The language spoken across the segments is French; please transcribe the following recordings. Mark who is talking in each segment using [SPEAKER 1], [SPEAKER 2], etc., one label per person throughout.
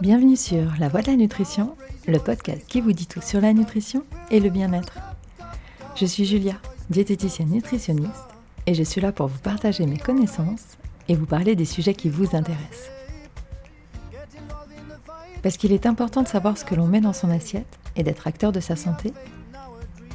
[SPEAKER 1] Bienvenue sur La Voix de la Nutrition, le podcast qui vous dit tout sur la nutrition et le bien-être. Je suis Julia, diététicienne nutritionniste, et je suis là pour vous partager mes connaissances et vous parler des sujets qui vous intéressent. Parce qu'il est important de savoir ce que l'on met dans son assiette et d'être acteur de sa santé,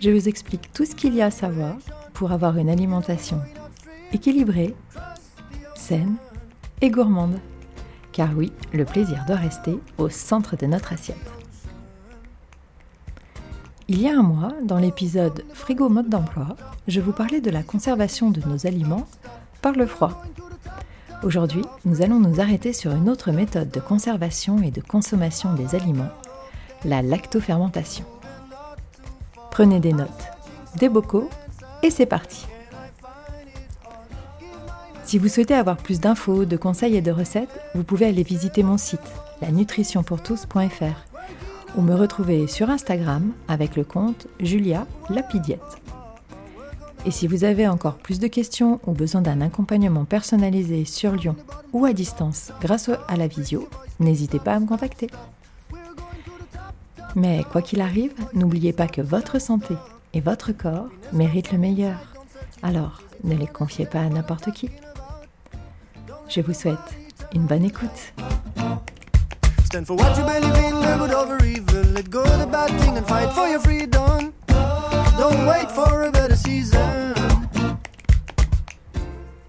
[SPEAKER 1] je vous explique tout ce qu'il y a à savoir pour avoir une alimentation équilibrée, saine et gourmande. Car oui, le plaisir doit rester au centre de notre assiette. Il y a un mois, dans l'épisode Frigo mode d'emploi, je vous parlais de la conservation de nos aliments par le froid. Aujourd'hui, nous allons nous arrêter sur une autre méthode de conservation et de consommation des aliments, la lactofermentation. Prenez des notes, des bocaux et c'est parti si vous souhaitez avoir plus d'infos, de conseils et de recettes, vous pouvez aller visiter mon site, lanutritionpourtous.fr, ou me retrouver sur Instagram avec le compte Julia Lapidiette. Et si vous avez encore plus de questions ou besoin d'un accompagnement personnalisé sur Lyon ou à distance grâce à la visio, n'hésitez pas à me contacter. Mais quoi qu'il arrive, n'oubliez pas que votre santé et votre corps méritent le meilleur. Alors, ne les confiez pas à n'importe qui. Je vous souhaite une bonne écoute.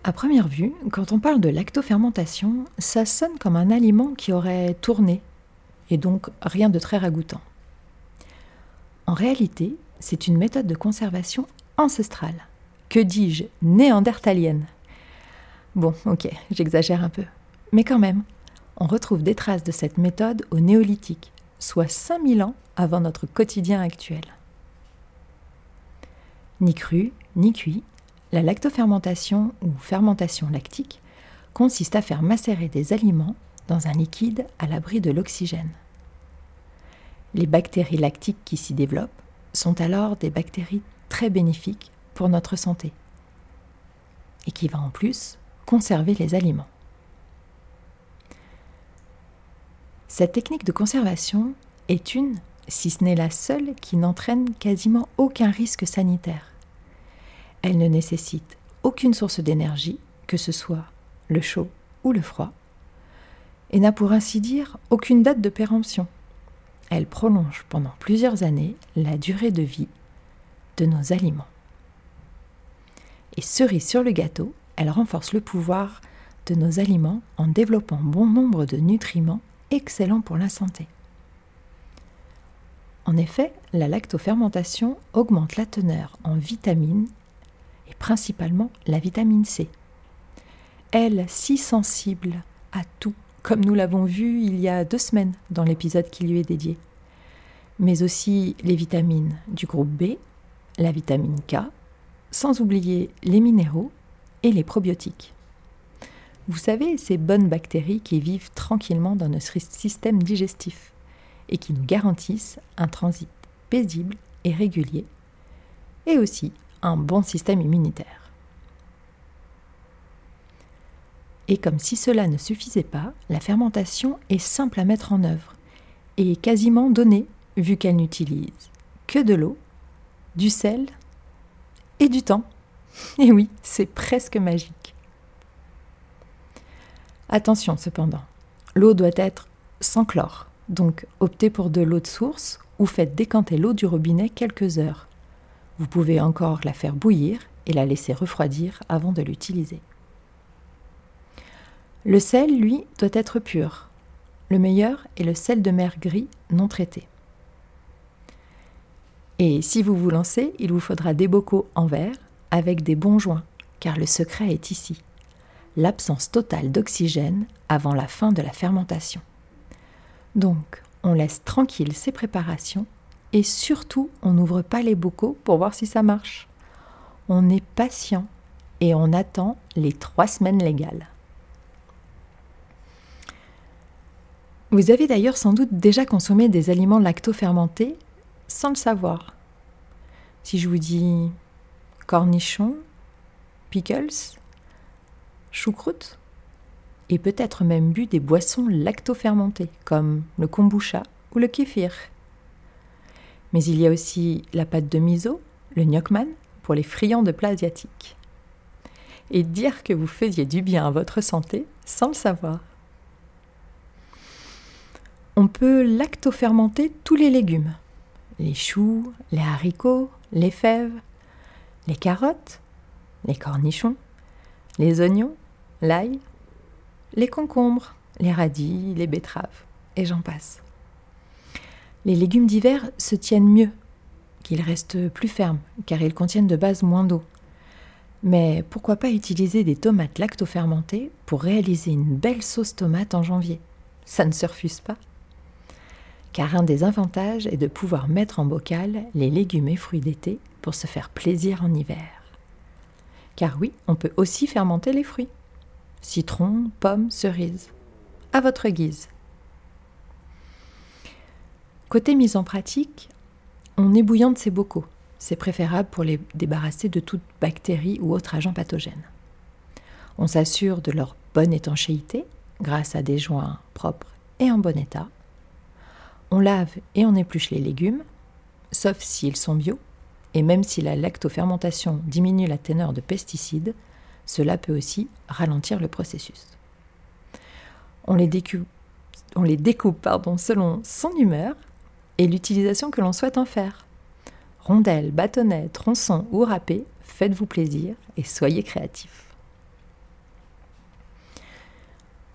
[SPEAKER 1] À première vue, quand on parle de lactofermentation, ça sonne comme un aliment qui aurait tourné, et donc rien de très ragoûtant. En réalité, c'est une méthode de conservation ancestrale, que dis-je, néandertalienne? Bon, ok, j'exagère un peu. Mais quand même, on retrouve des traces de cette méthode au néolithique, soit 5000 ans avant notre quotidien actuel. Ni cru, ni cuit, la lactofermentation ou fermentation lactique consiste à faire macérer des aliments dans un liquide à l'abri de l'oxygène. Les bactéries lactiques qui s'y développent sont alors des bactéries très bénéfiques pour notre santé et qui va en plus conserver les aliments. Cette technique de conservation est une, si ce n'est la seule, qui n'entraîne quasiment aucun risque sanitaire. Elle ne nécessite aucune source d'énergie, que ce soit le chaud ou le froid, et n'a pour ainsi dire aucune date de péremption. Elle prolonge pendant plusieurs années la durée de vie de nos aliments. Et cerise sur le gâteau, elle renforce le pouvoir de nos aliments en développant bon nombre de nutriments excellents pour la santé. En effet, la lactofermentation augmente la teneur en vitamines et principalement la vitamine C. Elle, si sensible à tout, comme nous l'avons vu il y a deux semaines dans l'épisode qui lui est dédié, mais aussi les vitamines du groupe B, la vitamine K, sans oublier les minéraux les probiotiques. Vous savez, ces bonnes bactéries qui vivent tranquillement dans notre système digestif et qui nous garantissent un transit paisible et régulier, et aussi un bon système immunitaire. Et comme si cela ne suffisait pas, la fermentation est simple à mettre en œuvre et quasiment donnée vu qu'elle n'utilise que de l'eau, du sel et du temps. Et oui, c'est presque magique. Attention cependant, l'eau doit être sans chlore, donc optez pour de l'eau de source ou faites décanter l'eau du robinet quelques heures. Vous pouvez encore la faire bouillir et la laisser refroidir avant de l'utiliser. Le sel, lui, doit être pur. Le meilleur est le sel de mer gris non traité. Et si vous vous lancez, il vous faudra des bocaux en verre avec des bons joints, car le secret est ici. L'absence totale d'oxygène avant la fin de la fermentation. Donc, on laisse tranquille ces préparations et surtout, on n'ouvre pas les bocaux pour voir si ça marche. On est patient et on attend les trois semaines légales. Vous avez d'ailleurs sans doute déjà consommé des aliments lacto-fermentés sans le savoir. Si je vous dis cornichons, pickles, choucroute et peut-être même bu des boissons lactofermentées comme le kombucha ou le kéfir. Mais il y a aussi la pâte de miso, le gnocchman, pour les friands de plats asiatiques. Et dire que vous faisiez du bien à votre santé sans le savoir. On peut lactofermenter tous les légumes. Les choux, les haricots, les fèves, les carottes, les cornichons, les oignons, l'ail, les concombres, les radis, les betteraves, et j'en passe. Les légumes d'hiver se tiennent mieux, qu'ils restent plus fermes, car ils contiennent de base moins d'eau. Mais pourquoi pas utiliser des tomates lactofermentées pour réaliser une belle sauce tomate en janvier? Ça ne se refuse pas. Car un des avantages est de pouvoir mettre en bocal les légumes et fruits d'été pour se faire plaisir en hiver. Car oui, on peut aussi fermenter les fruits. Citron, pommes, cerises. À votre guise. Côté mise en pratique, on ébouillante ces bocaux. C'est préférable pour les débarrasser de toute bactérie ou autre agent pathogène. On s'assure de leur bonne étanchéité grâce à des joints propres et en bon état. On lave et on épluche les légumes, sauf s'ils sont bio, et même si la lactofermentation diminue la teneur de pesticides, cela peut aussi ralentir le processus. On les découpe, selon son humeur et l'utilisation que l'on souhaite en faire. Rondelles, bâtonnets, tronçons ou râpés, faites-vous plaisir et soyez créatifs.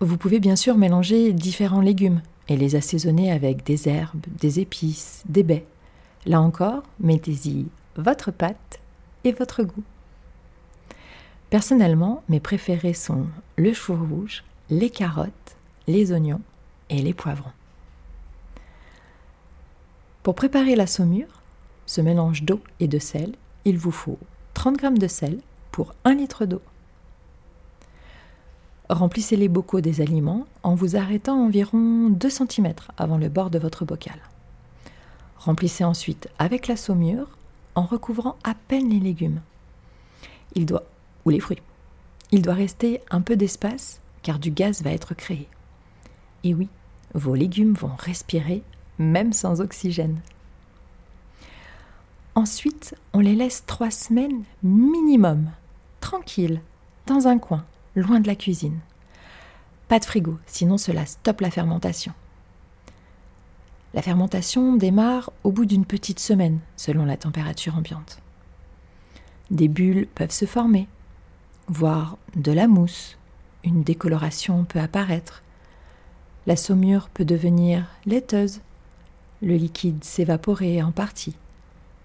[SPEAKER 1] Vous pouvez bien sûr mélanger différents légumes et les assaisonner avec des herbes, des épices, des baies. Là encore, mettez-y votre pâte et votre goût. Personnellement, mes préférés sont le chou rouge, les carottes, les oignons et les poivrons. Pour préparer la saumure, ce mélange d'eau et de sel, il vous faut 30 g de sel pour 1 litre d'eau. Remplissez les bocaux des aliments en vous arrêtant environ 2 cm avant le bord de votre bocal. Remplissez ensuite avec la saumure en recouvrant à peine les légumes. Il doit, ou les fruits. Il doit rester un peu d'espace car du gaz va être créé. Et oui, vos légumes vont respirer même sans oxygène. Ensuite, on les laisse trois semaines minimum, tranquilles, dans un coin, loin de la cuisine. Pas de frigo, sinon cela stoppe la fermentation. La fermentation démarre au bout d'une petite semaine, selon la température ambiante. Des bulles peuvent se former, voire de la mousse, une décoloration peut apparaître. La saumure peut devenir laiteuse, le liquide s'évaporer en partie.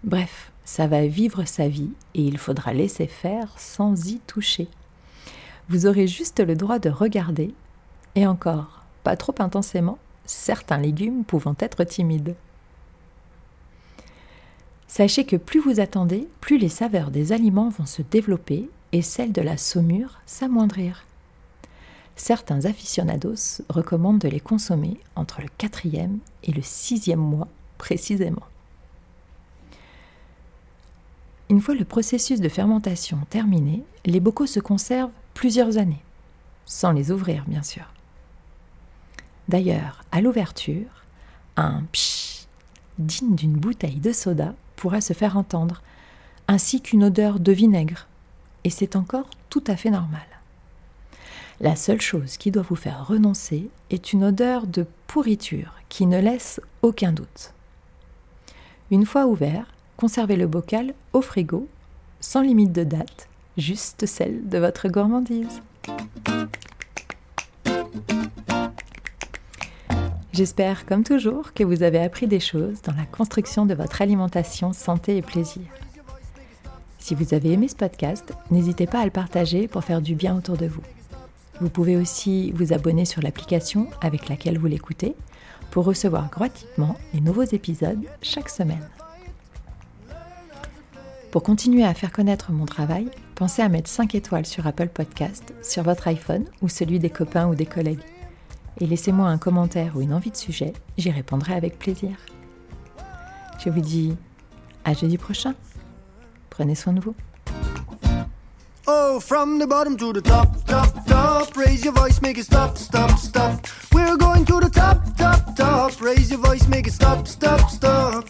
[SPEAKER 1] Bref, ça va vivre sa vie et il faudra laisser faire sans y toucher. Vous aurez juste le droit de regarder, et encore, pas trop intensément, certains légumes pouvant être timides. Sachez que plus vous attendez, plus les saveurs des aliments vont se développer et celles de la saumure s'amoindrir certains aficionados recommandent de les consommer entre le quatrième et le sixième mois précisément. Une fois le processus de fermentation terminé, les bocaux se conservent plusieurs années, sans les ouvrir bien sûr. D'ailleurs, à l'ouverture, un psh digne d'une bouteille de soda pourra se faire entendre, ainsi qu'une odeur de vinaigre, et c'est encore tout à fait normal. La seule chose qui doit vous faire renoncer est une odeur de pourriture qui ne laisse aucun doute. Une fois ouvert, conservez le bocal au frigo, sans limite de date, juste celle de votre gourmandise. J'espère, comme toujours, que vous avez appris des choses dans la construction de votre alimentation santé et plaisir. Si vous avez aimé ce podcast, n'hésitez pas à le partager pour faire du bien autour de vous. Vous pouvez aussi vous abonner sur l'application avec laquelle vous l'écoutez pour recevoir gratuitement les nouveaux épisodes chaque semaine. Pour continuer à faire connaître mon travail, pensez à mettre 5 étoiles sur Apple Podcast, sur votre iPhone ou celui des copains ou des collègues. Et laissez-moi un commentaire ou une envie de sujet, j'y répondrai avec plaisir. Je vous dis à jeudi prochain. Prenez soin de vous. Oh, from the bottom to the top, top, top.
[SPEAKER 2] Raise your voice, make it stop, stop, stop. We're going to the top, top, top. Raise your voice, make it stop, stop, stop.